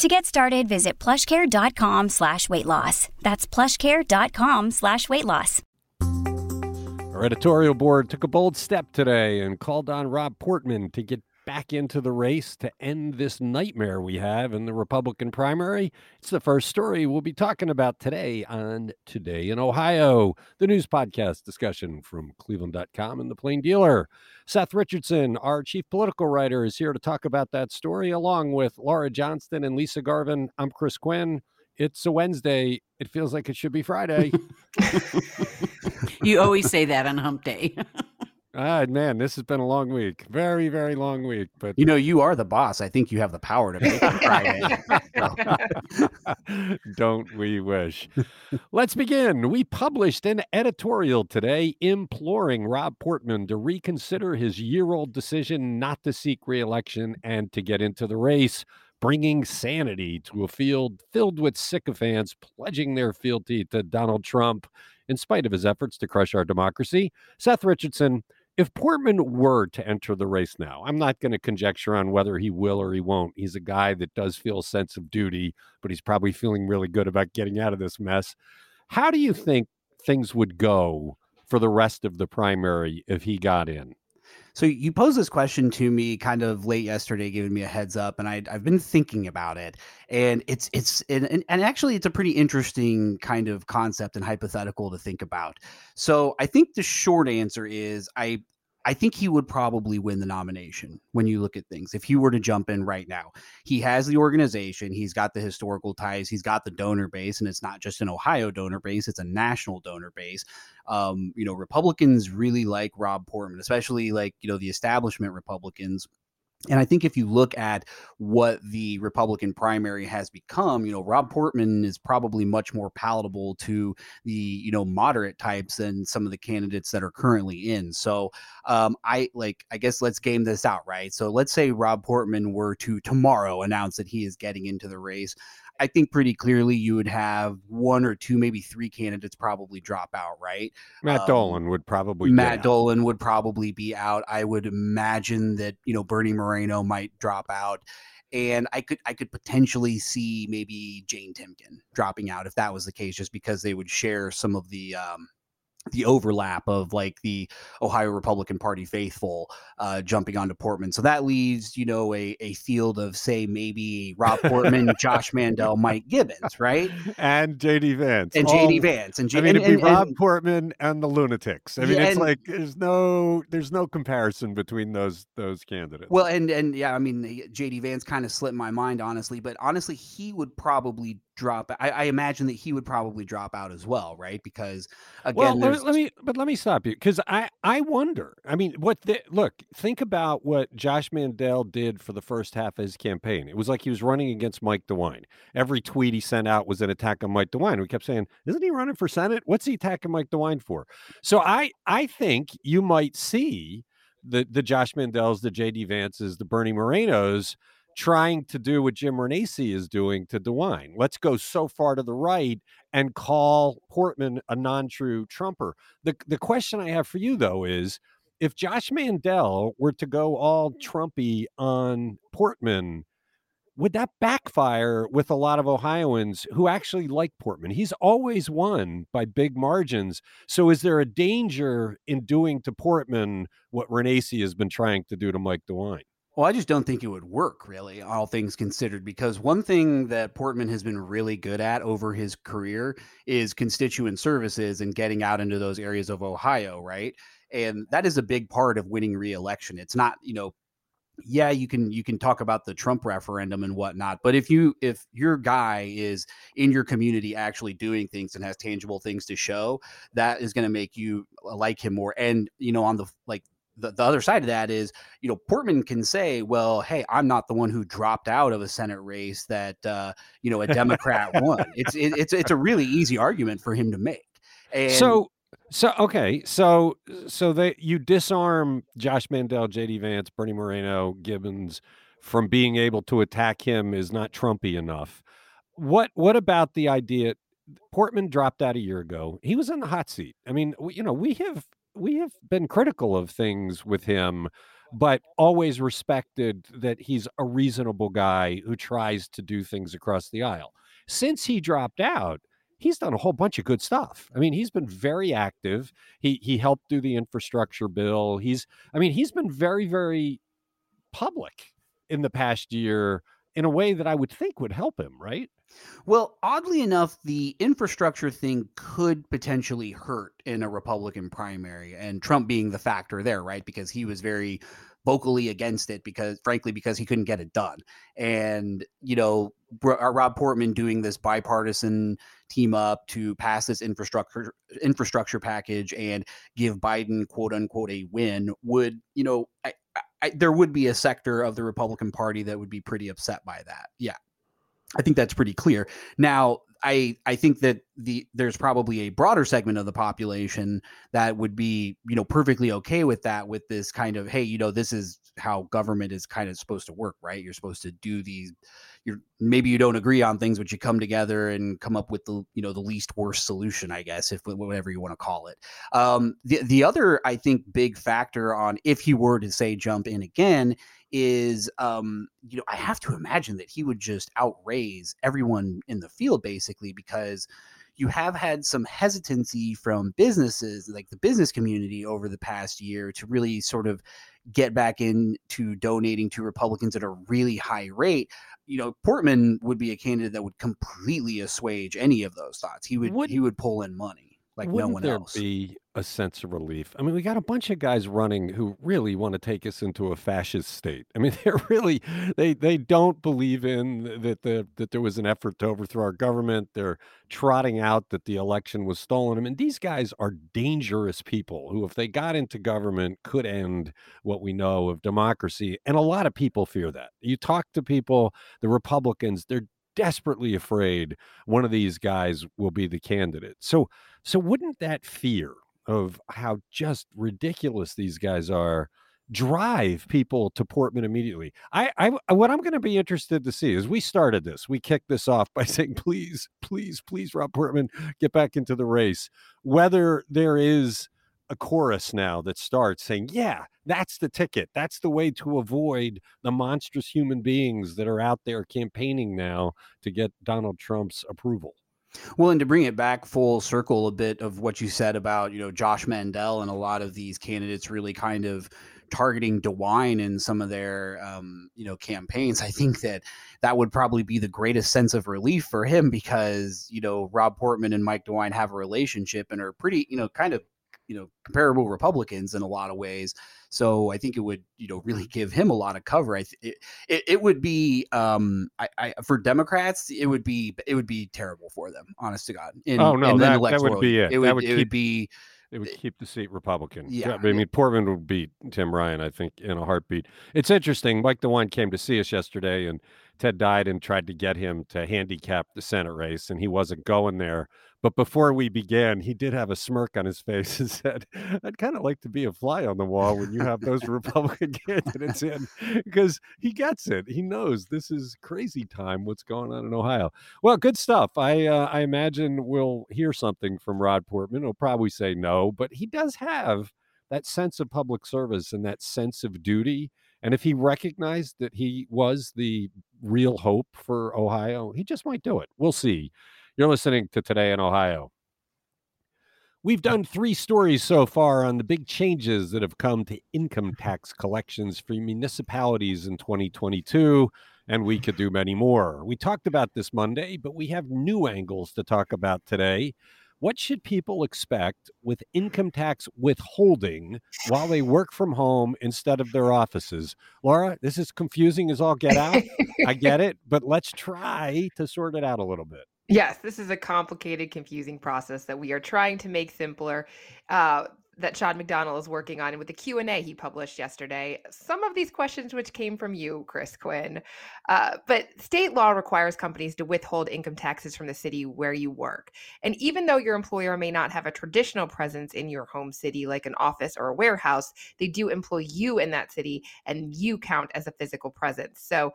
To get started, visit plushcare.com slash weight loss. That's plushcare.com slash weight loss. Our editorial board took a bold step today and called on Rob Portman to get back into the race to end this nightmare we have in the Republican primary. It's the first story we'll be talking about today on Today in Ohio, the news podcast discussion from cleveland.com and the Plain Dealer. Seth Richardson, our chief political writer, is here to talk about that story along with Laura Johnston and Lisa Garvin. I'm Chris Quinn. It's a Wednesday. It feels like it should be Friday. you always say that on hump day. Ah, man, this has been a long week. Very, very long week. But you know, you are the boss. I think you have the power to make it Friday. Don't we wish? Let's begin. We published an editorial today imploring Rob Portman to reconsider his year-old decision not to seek re-election and to get into the race bringing sanity to a field filled with sycophants pledging their fealty to Donald Trump in spite of his efforts to crush our democracy. Seth Richardson if Portman were to enter the race now, I'm not going to conjecture on whether he will or he won't. He's a guy that does feel a sense of duty, but he's probably feeling really good about getting out of this mess. How do you think things would go for the rest of the primary if he got in? So you posed this question to me kind of late yesterday, giving me a heads up, and I, have been thinking about it. And it's it's and, and actually it's a pretty interesting kind of concept and hypothetical to think about. So I think the short answer is I I think he would probably win the nomination when you look at things. If he were to jump in right now, he has the organization, he's got the historical ties, he's got the donor base, and it's not just an Ohio donor base, it's a national donor base. Um, you know, Republicans really like Rob Portman, especially like, you know, the establishment Republicans and I think if you look at what the Republican primary has become, you know, Rob Portman is probably much more palatable to the, you know, moderate types than some of the candidates that are currently in. So um, I like, I guess let's game this out, right? So let's say Rob Portman were to tomorrow announce that he is getting into the race. I think pretty clearly you would have one or two, maybe three candidates probably drop out, right? Matt um, Dolan would probably Matt Dolan would probably be out. I would imagine that you know Bernie Moreno might drop out, and I could I could potentially see maybe Jane Timken dropping out if that was the case, just because they would share some of the um, the overlap of like the Ohio Republican Party faithful uh, jumping onto Portman. So that leaves, you know, a, a field of say maybe Rob Portman, Josh Mandel, Mike Gibbons, right? And JD Vance. And JD Vance. And J- I mean, it'd be and, Rob and, Portman and the lunatics. I mean, yeah, it's and, like there's no there's no comparison between those those candidates. Well, and and yeah, I mean, JD Vance kind of slipped my mind honestly, but honestly, he would probably drop. I, I, imagine that he would probably drop out as well, right? Because again, well, let, let, me but let me stop you because I I wonder. I mean, what the, look? Think about what Josh Mandel did for the first half of his campaign. It was like he was running against Mike DeWine. Every tweet he sent out was an attack on Mike DeWine. We kept saying, "Isn't he running for Senate? What's he attacking Mike DeWine for?" So I I think you might see the the Josh Mandels, the J.D. Vances, the Bernie Morenos trying to do what Jim Renacci is doing to DeWine. Let's go so far to the right and call Portman a non-true Trumper. The the question I have for you though is if Josh Mandel were to go all Trumpy on Portman, would that backfire with a lot of Ohioans who actually like Portman? He's always won by big margins. So is there a danger in doing to Portman what Renacci has been trying to do to Mike DeWine? Well, I just don't think it would work, really, all things considered, because one thing that Portman has been really good at over his career is constituent services and getting out into those areas of Ohio, right? And that is a big part of winning reelection. It's not, you know, yeah, you can you can talk about the Trump referendum and whatnot, but if you if your guy is in your community actually doing things and has tangible things to show, that is going to make you uh, like him more. And you know, on the like the, the other side of that is, you know, Portman can say, well, hey, I'm not the one who dropped out of a Senate race that, uh, you know, a Democrat won. It's, it, it's, it's a really easy argument for him to make. And so, So okay, so so they you disarm Josh Mandel, JD Vance, Bernie Moreno, Gibbons from being able to attack him is not Trumpy enough. What what about the idea Portman dropped out a year ago. He was in the hot seat. I mean, we, you know, we have we have been critical of things with him, but always respected that he's a reasonable guy who tries to do things across the aisle. Since he dropped out, he's done a whole bunch of good stuff. I mean, he's been very active. He he helped do the infrastructure bill. He's I mean, he's been very very public in the past year in a way that I would think would help him, right? Well, oddly enough, the infrastructure thing could potentially hurt in a Republican primary, and Trump being the factor there, right? Because he was very vocally against it because frankly because he couldn't get it done and you know uh, rob portman doing this bipartisan team up to pass this infrastructure infrastructure package and give biden quote unquote a win would you know I, I, there would be a sector of the republican party that would be pretty upset by that yeah I think that's pretty clear. Now, I I think that the there's probably a broader segment of the population that would be you know perfectly okay with that with this kind of hey you know this is how government is kind of supposed to work right? You're supposed to do these you're maybe you don't agree on things but you come together and come up with the you know the least worst solution I guess if whatever you want to call it. Um, the the other I think big factor on if he were to say jump in again is um, you know I have to imagine that he would just outraise everyone in the field basically because you have had some hesitancy from businesses like the business community over the past year to really sort of get back into donating to Republicans at a really high rate. You know, Portman would be a candidate that would completely assuage any of those thoughts. He would, would he would pull in money like no one there else. Be a sense of relief. I mean, we got a bunch of guys running who really want to take us into a fascist state. I mean, they're really they they don't believe in that the that there was an effort to overthrow our government. They're trotting out that the election was stolen. I mean, these guys are dangerous people who, if they got into government, could end what we know of democracy. And a lot of people fear that. You talk to people, the Republicans, they're desperately afraid one of these guys will be the candidate. So so wouldn't that fear of how just ridiculous these guys are drive people to Portman immediately? I, I what I'm going to be interested to see is we started this. We kicked this off by saying, please, please, please, Rob Portman, get back into the race. Whether there is a chorus now that starts saying, yeah, that's the ticket. That's the way to avoid the monstrous human beings that are out there campaigning now to get Donald Trump's approval. Well, and to bring it back full circle a bit of what you said about, you know, Josh Mandel and a lot of these candidates really kind of targeting DeWine in some of their, um, you know, campaigns, I think that that would probably be the greatest sense of relief for him because, you know, Rob Portman and Mike DeWine have a relationship and are pretty, you know, kind of you know comparable Republicans in a lot of ways. So I think it would you know really give him a lot of cover. I th- it, it would be um I, I, for Democrats it would be it would be terrible for them. Honest to God. In, oh no, that, that would be it. It would, would, it keep, would be. It would keep the seat Republican. Yeah, I mean, Portman would beat Tim Ryan, I think, in a heartbeat. It's interesting. Mike DeWine came to see us yesterday, and Ted Diadiun tried to get him to handicap the Senate race, and he wasn't going there. But before we began, he did have a smirk on his face and said, I'd kind of like to be a fly on the wall when you have those Republican candidates in, because he gets it. He knows this is crazy time, what's going on in Ohio. Well, good stuff. I, uh, I imagine we'll hear something from Rob Portman. He'll probably say no, but he does have that sense of public service and that sense of duty. And if he recognized that he was the real hope for Ohio, he just might do it. We'll see. You're listening to Today in Ohio. We've done three stories so far on the big changes that have come to income tax collections for municipalities in 2022, and we could do many more. We talked about this Monday, but we have new angles to talk about today. What should people expect with income tax withholding while they work from home instead of their offices? Laura, this is confusing as all get out. I get it, but let's try to sort it out a little bit. Yes, this is a complicated, confusing process that we are trying to make simpler. Uh, that Sean McDonnell is working on, and with the Q and A he published yesterday, some of these questions which came from you, Chris Quinn. Uh, but state law requires companies to withhold income taxes from the city where you work, and even though your employer may not have a traditional presence in your home city, like an office or a warehouse, they do employ you in that city, and you count as a physical presence. So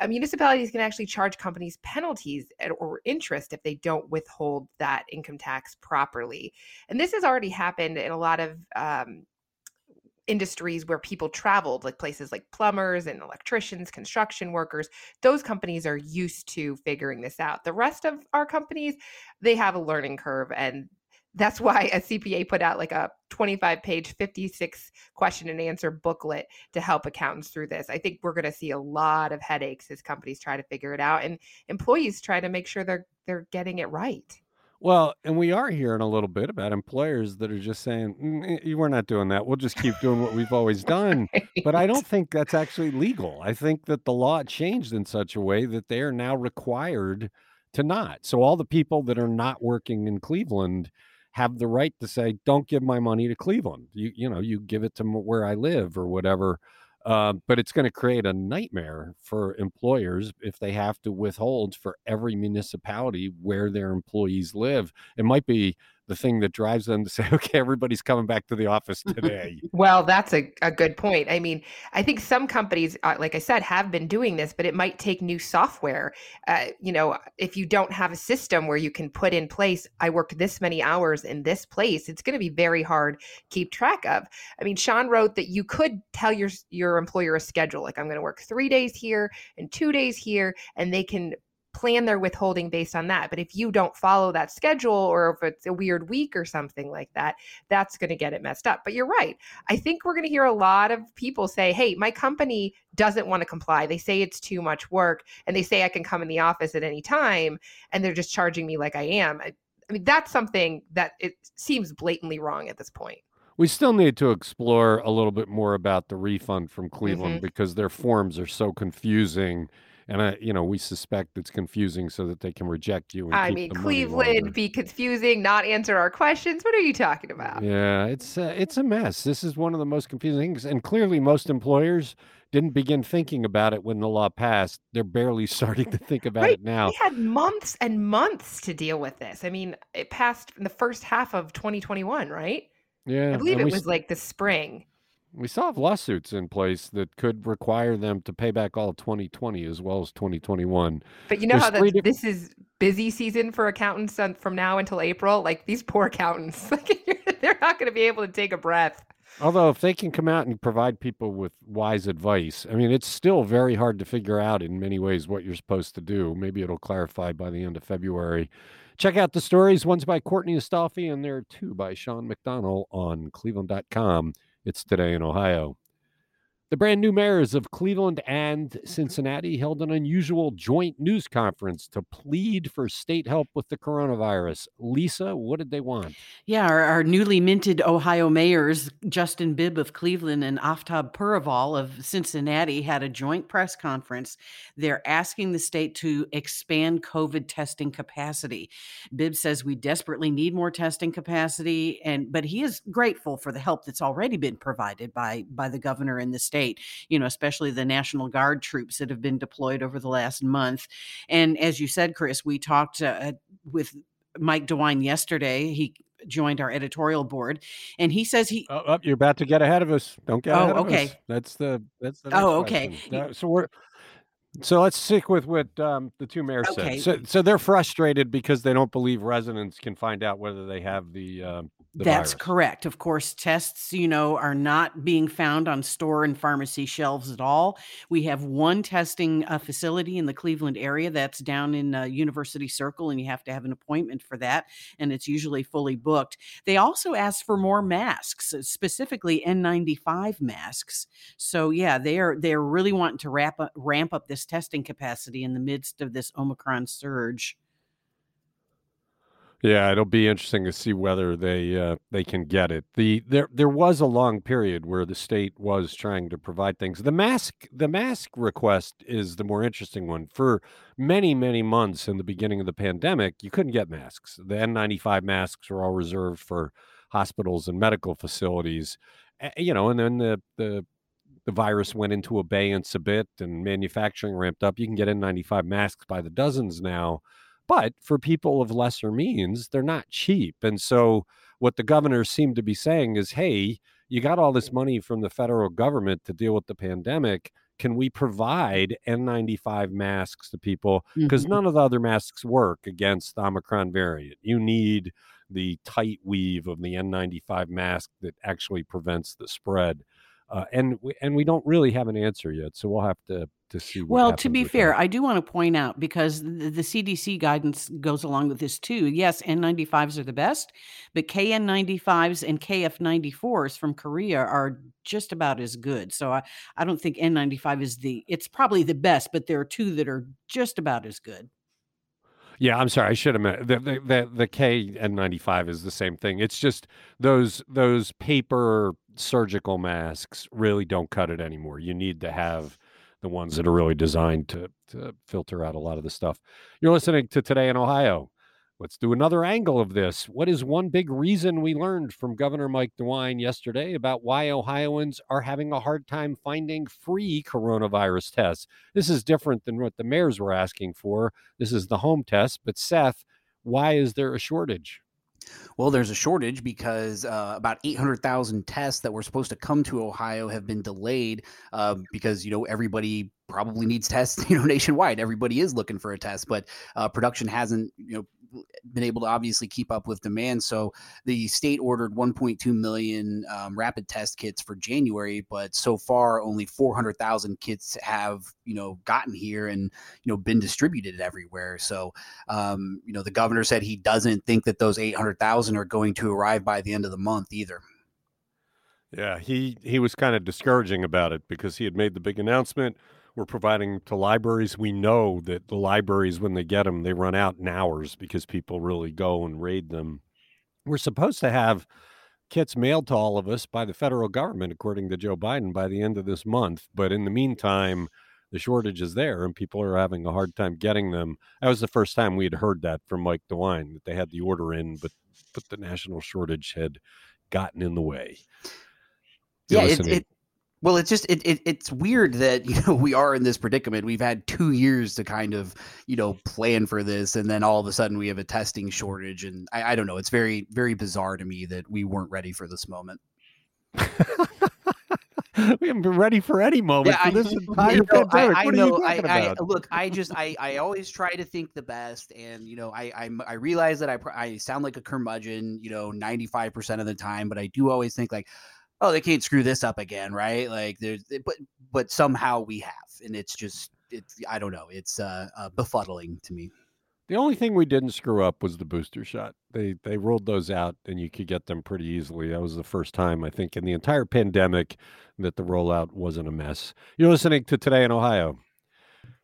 uh, municipalities can actually charge companies penalties or interest if they don't withhold that income tax properly. And this has already happened in a lot of um, industries where people traveled, like places like plumbers and electricians, construction workers, those companies are used to figuring this out. The rest of our companies, they have a learning curve and that's why a CPA put out like a 25 page, 56 question and answer booklet to help accountants through this. I think we're going to see a lot of headaches as companies try to figure it out and employees try to make sure they're they're getting it right. Well, and we are hearing a little bit about employers that are just saying, mm, we're not doing that. We'll just keep doing what we've always done. right. But I don't think that's actually legal. I think that the law changed in such a way that they are now required to not. So all the people that are not working in Cleveland have the right to say, "Don't give my money to Cleveland. You you know you give it to where I live or whatever." Uh, but it's going to create a nightmare for employers if they have to withhold for every municipality where their employees live. It might be the thing that drives them to say, okay, everybody's coming back to the office today. well, that's a, a good point. I mean, I think some companies, uh, like I said, have been doing this, but it might take new software. Uh, you know, if you don't have a system where you can put in place, I worked this many hours in this place, it's going to be very hard to keep track of. I mean, Sean wrote that you could tell your your employer a schedule, like I'm going to work three days here and two days here, and they can plan their withholding based on that. But if you don't follow that schedule or if it's a weird week or something like that, that's going to get it messed up. But you're right. I think we're going to hear a lot of people say, hey, my company doesn't want to comply. They say it's too much work and they say I can come in the office at any time and they're just charging me like I am. I, I mean, that's something that it seems blatantly wrong at this point. We still need to explore a little bit more about the refund from Cleveland mm-hmm. because their forms are so confusing and I, you know, we suspect it's confusing so that they can reject you. I mean, Cleveland be confusing, not answer our questions. What are you talking about? Yeah, it's uh, it's a mess. This is one of the most confusing things, and clearly, most employers didn't begin thinking about it when the law passed. They're barely starting to think about right. it now. We had months and months to deal with this. I mean, it passed in the first half of 2021, right? Yeah, I believe it was like the spring. We still have lawsuits in place that could require them to pay back all of 2020 as well as 2021. But you know There's how the, this is busy season for accountants from now until April? Like these poor accountants, they're not going to be able to take a breath. Although, if they can come out and provide people with wise advice, I mean, it's still very hard to figure out in many ways what you're supposed to do. Maybe it'll clarify by the end of February. Check out the stories. One's by Courtney Astolfi, and there are two by Sean McDonnell on cleveland.com. It's today in Ohio. The brand new mayors of Cleveland and Cincinnati held an unusual joint news conference to plead for state help with the coronavirus. Lisa, what did they want? Yeah, our, our newly minted Ohio mayors, Justin Bibb of Cleveland and Aftab Pureval of Cincinnati, had a joint press conference. They're asking the state to expand COVID testing capacity. Bibb says we desperately need more testing capacity, and but he is grateful for the help that's already been provided by by the governor and the state state, you know, especially the National Guard troops that have been deployed over the last month. And as you said, Chris, we talked uh, with Mike DeWine yesterday. He joined our editorial board, and he says he. Oh, oh you're about to get ahead of us. Don't get. Ahead of us. Oh, okay. That's the. That's the. oh, okay. Uh, so we're. So let's stick with what um, the two mayors okay. said. So, so they're frustrated because they don't believe residents can find out whether they have the um, that's virus. correct. Of course, tests, you know, are not being found on store and pharmacy shelves at all. We have one testing uh, facility in the Cleveland area that's down in uh, University Circle, and you have to have an appointment for that, and it's usually fully booked. They also asked for more masks, uh, specifically N95 masks. So yeah, they are they're really wanting to wrap up, ramp up this testing capacity in the midst of this Omicron surge. Yeah, it'll be interesting to see whether they uh, they can get it. The there there was a long period where the state was trying to provide things. The mask the mask request is the more interesting one. For many many months in the beginning of the pandemic, you couldn't get masks. The N95 masks were all reserved for hospitals and medical facilities. You know, and then the the the virus went into abeyance a bit and manufacturing ramped up. You can get N95 masks by the dozens now, but for people of lesser means, they're not cheap. And so, what the governors seem to be saying is, hey, you got all this money from the federal government to deal with the pandemic. Can we provide N95 masks to people? Because mm-hmm. none of the other masks work against the Omicron variant. You need the tight weave of the N95 mask that actually prevents the spread. Uh, and we, and we don't really have an answer yet, so we'll have to to see. well, to be fair, that. I do want to point out because the, the, CDC guidance goes along with this too. Yes, N95s are the best, but KN95s and KF94s from Korea are just about as good. So I I don't think N95 is the it's probably the best, but there are two that are just about as good. Yeah, I'm sorry. I should have meant the the the, the KN95 is the same thing. It's just those those paper surgical masks really don't cut it anymore. You need to have the ones that are really designed to to filter out a lot of the stuff. You're listening to Today in Ohio. Let's do another angle of this. What is one big reason we learned from Governor Mike DeWine yesterday about why Ohioans are having a hard time finding free coronavirus tests? This is different than what the mayors were asking for. This is the home test. But Seth, why is there a shortage? Well, there's a shortage because uh, about 800,000 tests that were supposed to come to Ohio have been delayed uh, because you know everybody probably needs tests you know nationwide. Everybody is looking for a test, but uh, production hasn't you know been able to obviously keep up with demand. So the state ordered 1.2 million um, rapid test kits for January, but so far only 400,000 kits have you know gotten here and you know been distributed everywhere. So um, you know the governor said he doesn't think that those 800,000 are going to arrive by the end of the month either. Yeah, he he was kind of discouraging about it because he had made the big announcement we're providing to libraries. We know that the libraries, when they get them, they run out in hours because people really go and raid them. We're supposed to have kits mailed to all of us by the federal government, according to Joe Biden, by the end of this month. But in the meantime, the shortage is there and people are having a hard time getting them. That was the first time we had heard that from Mike DeWine that they had the order in, but but the national shortage had gotten in the way. You're yeah, it, it, well, it's just it, it it's weird that you know we are in this predicament. We've had two years to kind of you know plan for this, and then all of a sudden we have a testing shortage, and I, I don't know. It's very very bizarre to me that we weren't ready for this moment. we haven't been ready for any moment yeah, for this entire you know, pandemic. I, I know. I, I, look. I just I, I always try to think the best, and you know I I, I realize that I I sound like a curmudgeon, you know, ninety five percent of the time, but I do always think like oh, they can't screw this up again, right? Like there's, eh, but but somehow we have, and it's just, it's I don't know, it's uh, uh, befuddling to me. The only thing we didn't screw up was the booster shot. They they rolled those out, and you could get them pretty easily. That was the first time I think in the entire pandemic that the rollout wasn't a mess. You're listening to Today in Ohio.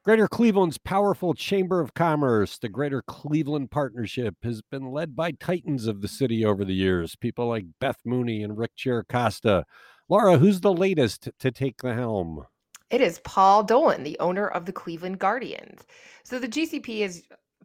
Greater Cleveland's powerful Chamber of Commerce, the Greater Cleveland Partnership, has been led by titans of the city over the years, people like Beth Mooney and Rick Chiricosta. Laura, who's the latest to take the helm? It is Paul Dolan, the owner of the Cleveland Guardians. So the GCP is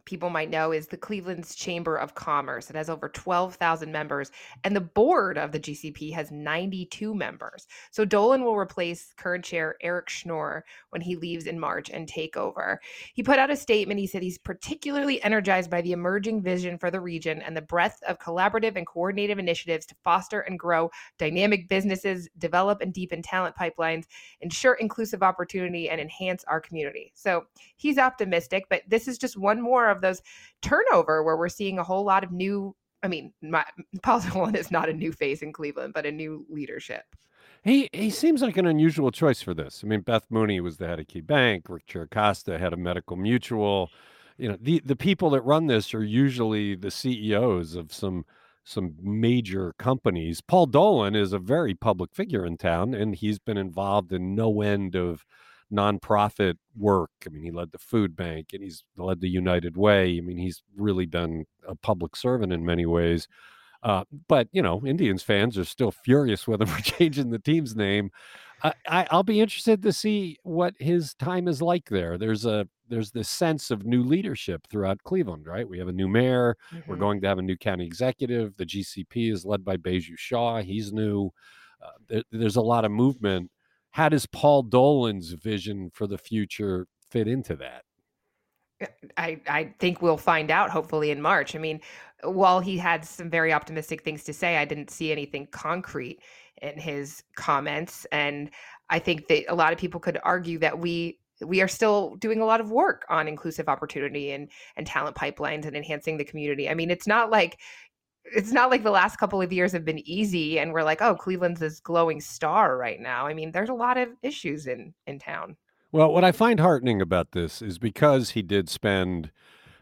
people might know is the Cleveland's Chamber of Commerce. It has over 12,000 members, and the board of the GCP has 92 members. So Dolan will replace current chair Eric Schnorr when he leaves in March and take over. He put out a statement. He said he's particularly energized by the emerging vision for the region and the breadth of collaborative and coordinated initiatives to foster and grow dynamic businesses, develop and deepen talent pipelines, ensure inclusive opportunity, and enhance our community. So he's optimistic, but this is just one more of of those turnover where we're seeing a whole lot of new. I mean, my, Paul Dolan is not a new face in Cleveland, but a new leadership. He he seems like an unusual choice for this. I mean, Beth Mooney was the head of Key Bank, Rick Chiricosta, had a Medical Mutual. You know, the the people that run this are usually the CEOs of some some major companies. Paul Dolan is a very public figure in town, and he's been involved in no end of nonprofit work. I mean, he led the food bank and he's led the United Way. I mean, he's really been a public servant in many ways. Uh, but you know, Indians fans are still furious with him for changing the team's name. I, will be interested to see what his time is like there. There's a there's this sense of new leadership throughout Cleveland, right? We have a new mayor. Mm-hmm. We're going to have a new county executive. The GCP is led by Baiju Shah. He's new. Uh, there, there's a lot of movement. How does Paul Dolan's vision for the future fit into that? Uh, I, I think we'll find out hopefully in March. I mean, while he had some very optimistic things to say, I didn't see anything concrete in his comments. And I think that a lot of people could argue that we we are still doing a lot of work on inclusive opportunity and and talent pipelines and enhancing the community. I mean, it's not like it's not like the last couple of years have been easy and we're like, oh, Cleveland's this glowing star right now. I mean, there's a lot of issues in in town. Well, what I find heartening about this is because he did spend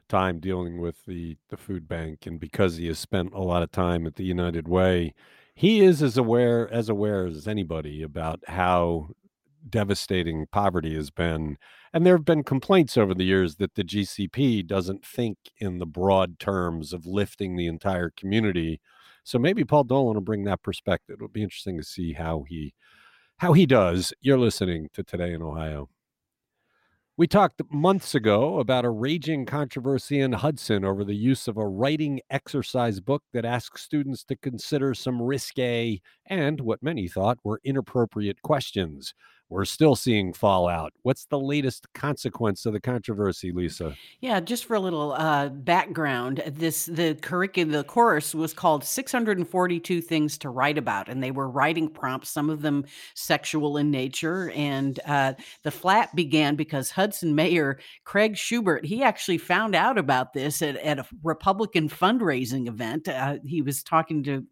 time dealing with the the food bank and because he has spent a lot of time at the United Way, he is as aware as aware as anybody about how devastating poverty has been. And there have been complaints over the years that the GCP doesn't think in the broad terms of lifting the entire community. So maybe Paul Dolan will bring that perspective. It'll be interesting to see how he how he does. You're listening to Today in Ohio. We talked months ago about a raging controversy in Hudson over the use of a writing exercise book that asks students to consider some risque and what many thought were inappropriate questions we're still seeing fallout. What's the latest consequence of the controversy, Lisa? Yeah, just for a little uh, background, this the curriculum, the course was called 642 Things to Write About, and they were writing prompts, some of them sexual in nature. And uh, the flat began because Hudson Mayor Craig Shubert he actually found out about this at, at a Republican fundraising event. Uh, he was talking to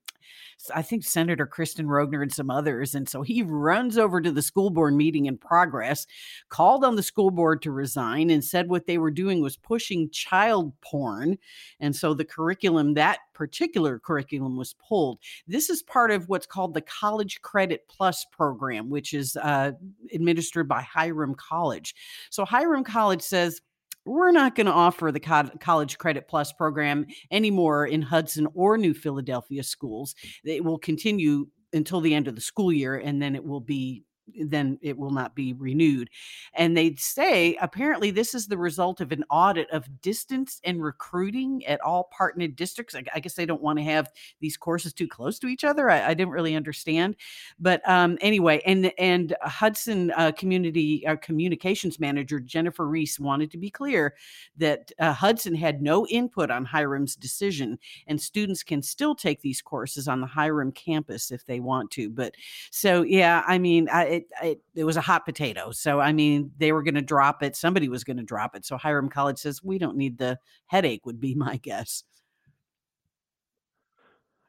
I think Senator Kristen Roegner and some others. And so he runs over to the school board meeting in progress, called on the school board to resign, and said what they were doing was pushing child porn. And so the curriculum, that particular curriculum, was pulled. This is part of what's called the College Credit Plus program, which is uh, administered by Hiram College. So Hiram College says, we're not going to offer the College Credit Plus program anymore in Hudson or New Philadelphia schools. It will continue until the end of the school year, and then it will be then it will not be renewed. And they say apparently this is the result of an audit of distance and recruiting at all partner districts. I, I guess they don't want to have these courses too close to each other. I, I didn't really understand, but um, anyway, and and Hudson uh, Community uh, Communications Manager Jennifer Reese wanted to be clear that uh, Hudson had no input on Hiram's decision, and students can still take these courses on the Hiram campus if they want to. But so yeah, I mean, I, it, it, it was a hot potato. So, I mean, they were going to drop it. Somebody was going to drop it. So Hiram College says, we don't need the headache, would be my guess.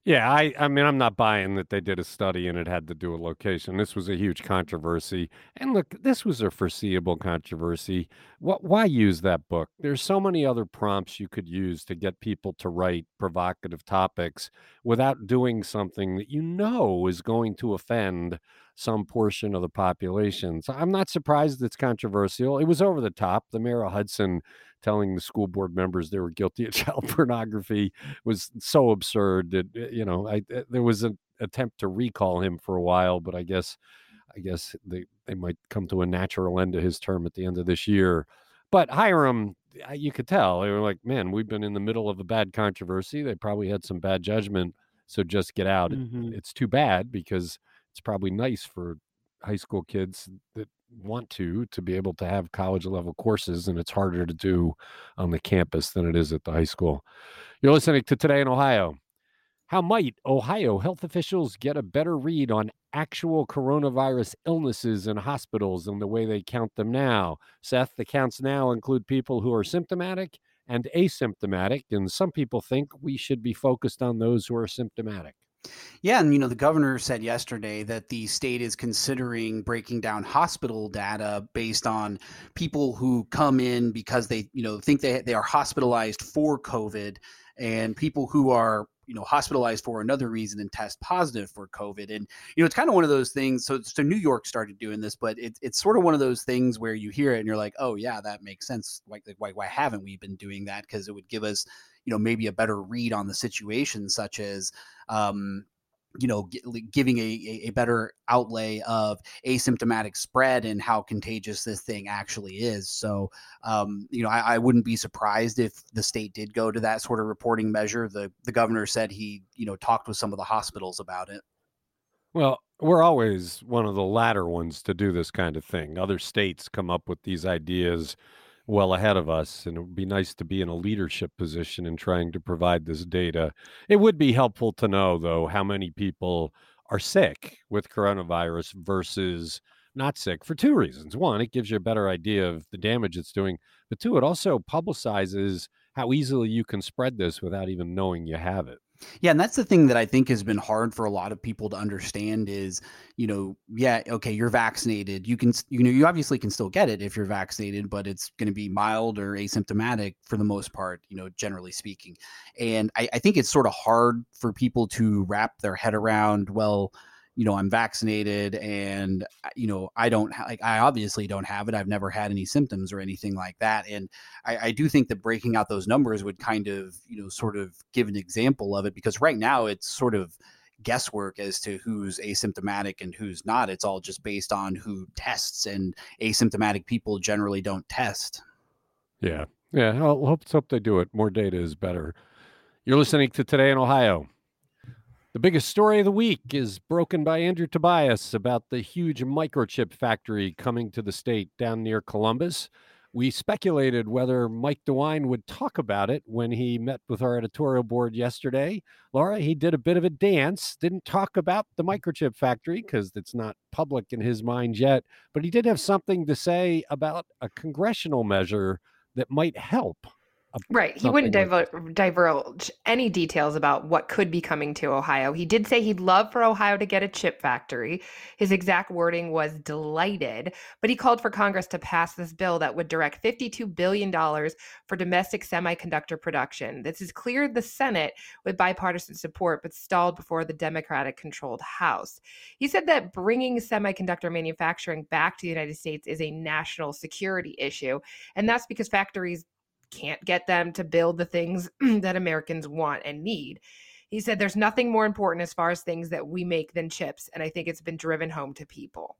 Yeah, I, I mean, I'm not buying that they did a study and it had to do a location. This was a huge controversy. And look, this was a foreseeable controversy. What, why use that book? There's so many other prompts you could use to get people to write provocative topics without doing something that you know is going to offend some portion of the population. So I'm not surprised it's controversial. It was over the top. The mayor of Hudson telling the school board members they were guilty of child pornography was so absurd that eh, you know I, eh, there was an attempt to recall him for a while, but I guess I guess they they might come to a natural end to his term at the end of this year. But Hiram, you could tell they were like, man, we've been in the middle of a bad controversy. They probably had some bad judgment, so just get out. Mm-hmm. It, it's too bad because it's probably nice for high school kids that want to to be able to have college level courses and it's harder to do on the campus than it is at the high school. You're listening to today in ohio. How might ohio health officials get a better read on actual coronavirus illnesses in hospitals than the way they count them now? Seth the counts now include people who are symptomatic and asymptomatic and some people think we should be focused on those who are symptomatic yeah, and you know, the governor said yesterday that the state is considering breaking down hospital data based on people who come in because they, you know, think they they are hospitalized for COVID and people who are you know hospitalized for another reason and test positive for covid. And you know it's kind of one of those things so so new york started doing this but it, it's sort of one of those things where you hear it and you're like oh yeah that makes sense. Like why, why haven't we been doing that? Because it would give us you know maybe a better read on the situation such as um you know, giving a, a better outlay of asymptomatic spread and how contagious this thing actually is. So, um, you know, I, I, wouldn't be surprised if the state did go to that sort of reporting measure. The the governor said he, you know, talked with some of the hospitals about it. Well, we're always one of the latter ones to do this kind of thing. Other states come up with these ideas well ahead of us, and it would be nice to be in a leadership position in trying to provide this data. It would be helpful to know, though, how many people are sick with coronavirus versus not sick for two reasons. One, it gives you a better idea of the damage it's doing, but two, it also publicizes how easily you can spread this without even knowing you have it. Yeah, and that's the thing that I think has been hard for a lot of people to understand is, you know, yeah, okay, you're vaccinated. You can, you know, you obviously can still get it if you're vaccinated, but it's going to be mild or asymptomatic for the most part, you know, generally speaking. And I, I think it's sort of hard for people to wrap their head around, well, you know i'm vaccinated and uh, you know i don't ha- like i obviously don't have it i've never had any symptoms or anything like that and I, I do think that breaking out those numbers would kind of you know sort of give an example of it because right now it's sort of guesswork as to who's asymptomatic and who's not it's all just based on who tests and asymptomatic people generally don't test. Yeah yeah i hope, hope they do it more data is better. You're listening to today in ohio the biggest story of the week is broken by Andrew Tobias about the huge microchip factory coming to the state down near Columbus. We speculated whether Mike DeWine would talk about it when he met with our editorial board yesterday. Laura, he did a bit of a dance, didn't talk about the microchip factory because it's not public in his mind yet, but he did have something to say about a congressional measure that might help Right. He wouldn't like divulge any details about what could be coming to Ohio. He did say he'd love for Ohio to get a chip factory. His exact wording was delighted, but he called for Congress to pass this bill that would direct $52 billion for domestic semiconductor production. This has cleared the Senate with bipartisan support, but stalled before the Democratic controlled House. He said that bringing semiconductor manufacturing back to the United States is a national security issue. And that's because factories can't get them to build the things that Americans want and need. He said there's nothing more important as far as things that we make than chips, and I think it's been driven home to people.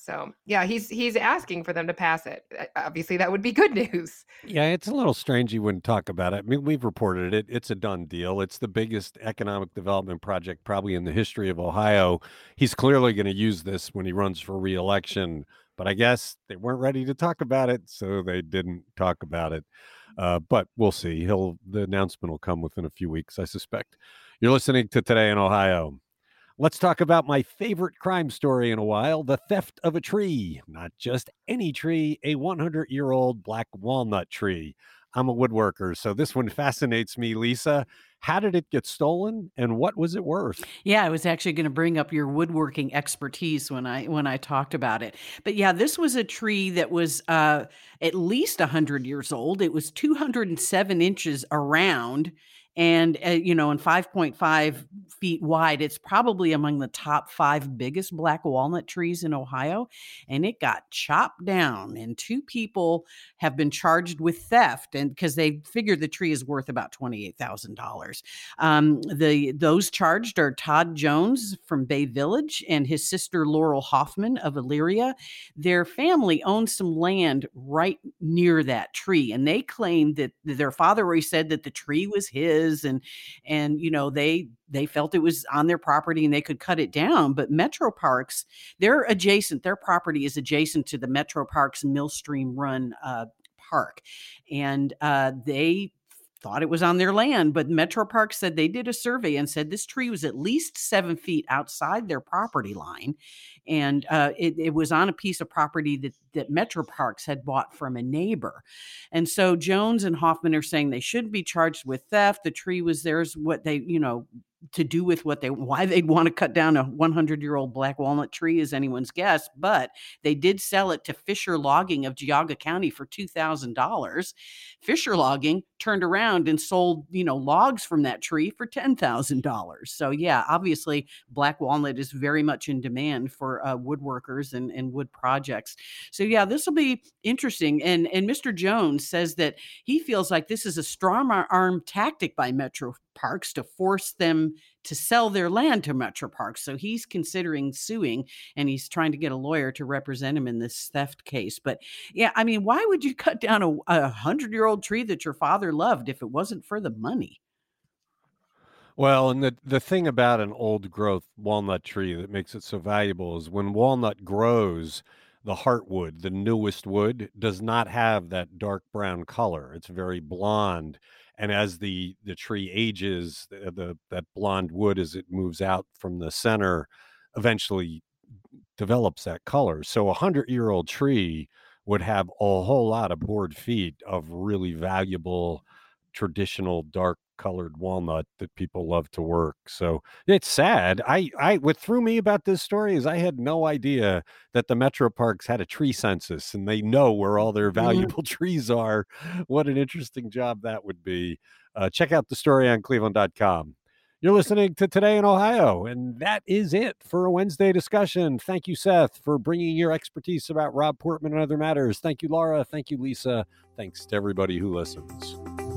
So yeah, he's he's asking for them to pass it. Obviously, that would be good news. Yeah, it's a little strange he wouldn't talk about it. I mean, we've reported it. It's a done deal. It's the biggest economic development project probably in the history of Ohio. He's clearly going to use this when he runs for reelection. But I guess they weren't ready to talk about it, so they didn't talk about it. Uh, but we'll see. He'll the announcement will come within a few weeks, I suspect. You're listening to Today in Ohio. Let's talk about my favorite crime story in a while the theft of a tree. Not just any tree, a 100 year old black walnut tree. I'm a woodworker, so this one fascinates me, Lisa. How did it get stolen and what was it worth? Yeah, I was actually going to bring up your woodworking expertise when I when I talked about it. But yeah, this was a tree that was uh, at least 100 years old. It was 207 inches around and uh, you know, and 5.5 feet wide. It's probably among the top five biggest black walnut trees in Ohio, and it got chopped down. And two people have been charged with theft, and because they figured the tree is worth about twenty-eight thousand um, dollars. The those charged are Todd Jones from Bay Village and his sister Laurel Hoffman of Elyria. Their family owns some land right near that tree, and they claim that their father always said that the tree was his and and you know they they felt it was on their property and they could cut it down but metro parks they're adjacent their property is adjacent to the metro parks millstream run uh, park. And uh, they thought it was on their land, but Metro Park said they did a survey and said this tree was at least seven feet outside their property line, and uh, it, it, was on a piece of property that that Metro Parks had bought from a neighbor, and so Jones and Hoffman are saying they shouldn't be charged with theft. The tree was theirs. What they you know to do with what they why they'd want to cut down a 100 year old black walnut tree is anyone's guess but they did sell it to fisher logging of geauga county for $2000 fisher logging turned around and sold you know logs from that tree for $10000 so yeah obviously black walnut is very much in demand for uh, woodworkers and, and wood projects. So yeah this will be interesting and and mr jones says that he feels like this is a strong arm tactic by metro parks to force them to sell their land to Metro Parks. So he's considering suing and he's trying to get a lawyer to represent him in this theft case. But yeah, I mean, why would you cut down a, a hundred year old tree that your father loved if it wasn't for the money? Well, and the the thing about an old growth walnut tree that makes it so valuable is when walnut grows, the heartwood, the newest wood, does not have that dark brown color. It's very blonde. And as the the tree ages, the, uh, the that blonde wood as it moves out from the center eventually develops that color. So a hundred year old tree would have a whole lot of board feet of really valuable traditional dark colored walnut that people love to work. So it's sad. I, I, what threw me about this story is I had no idea that the metro parks had a tree census and they know where all their mm-hmm. valuable mm-hmm. trees are. What an interesting job that would be. Uh, check out the story on cleveland.com. You're listening to Today in Ohio, and that is it for a Wednesday discussion. Thank you, Seth, for bringing your expertise about Rob Portman and other matters. Thank you, Laura. Thank you, Lisa. Thanks to everybody who listens.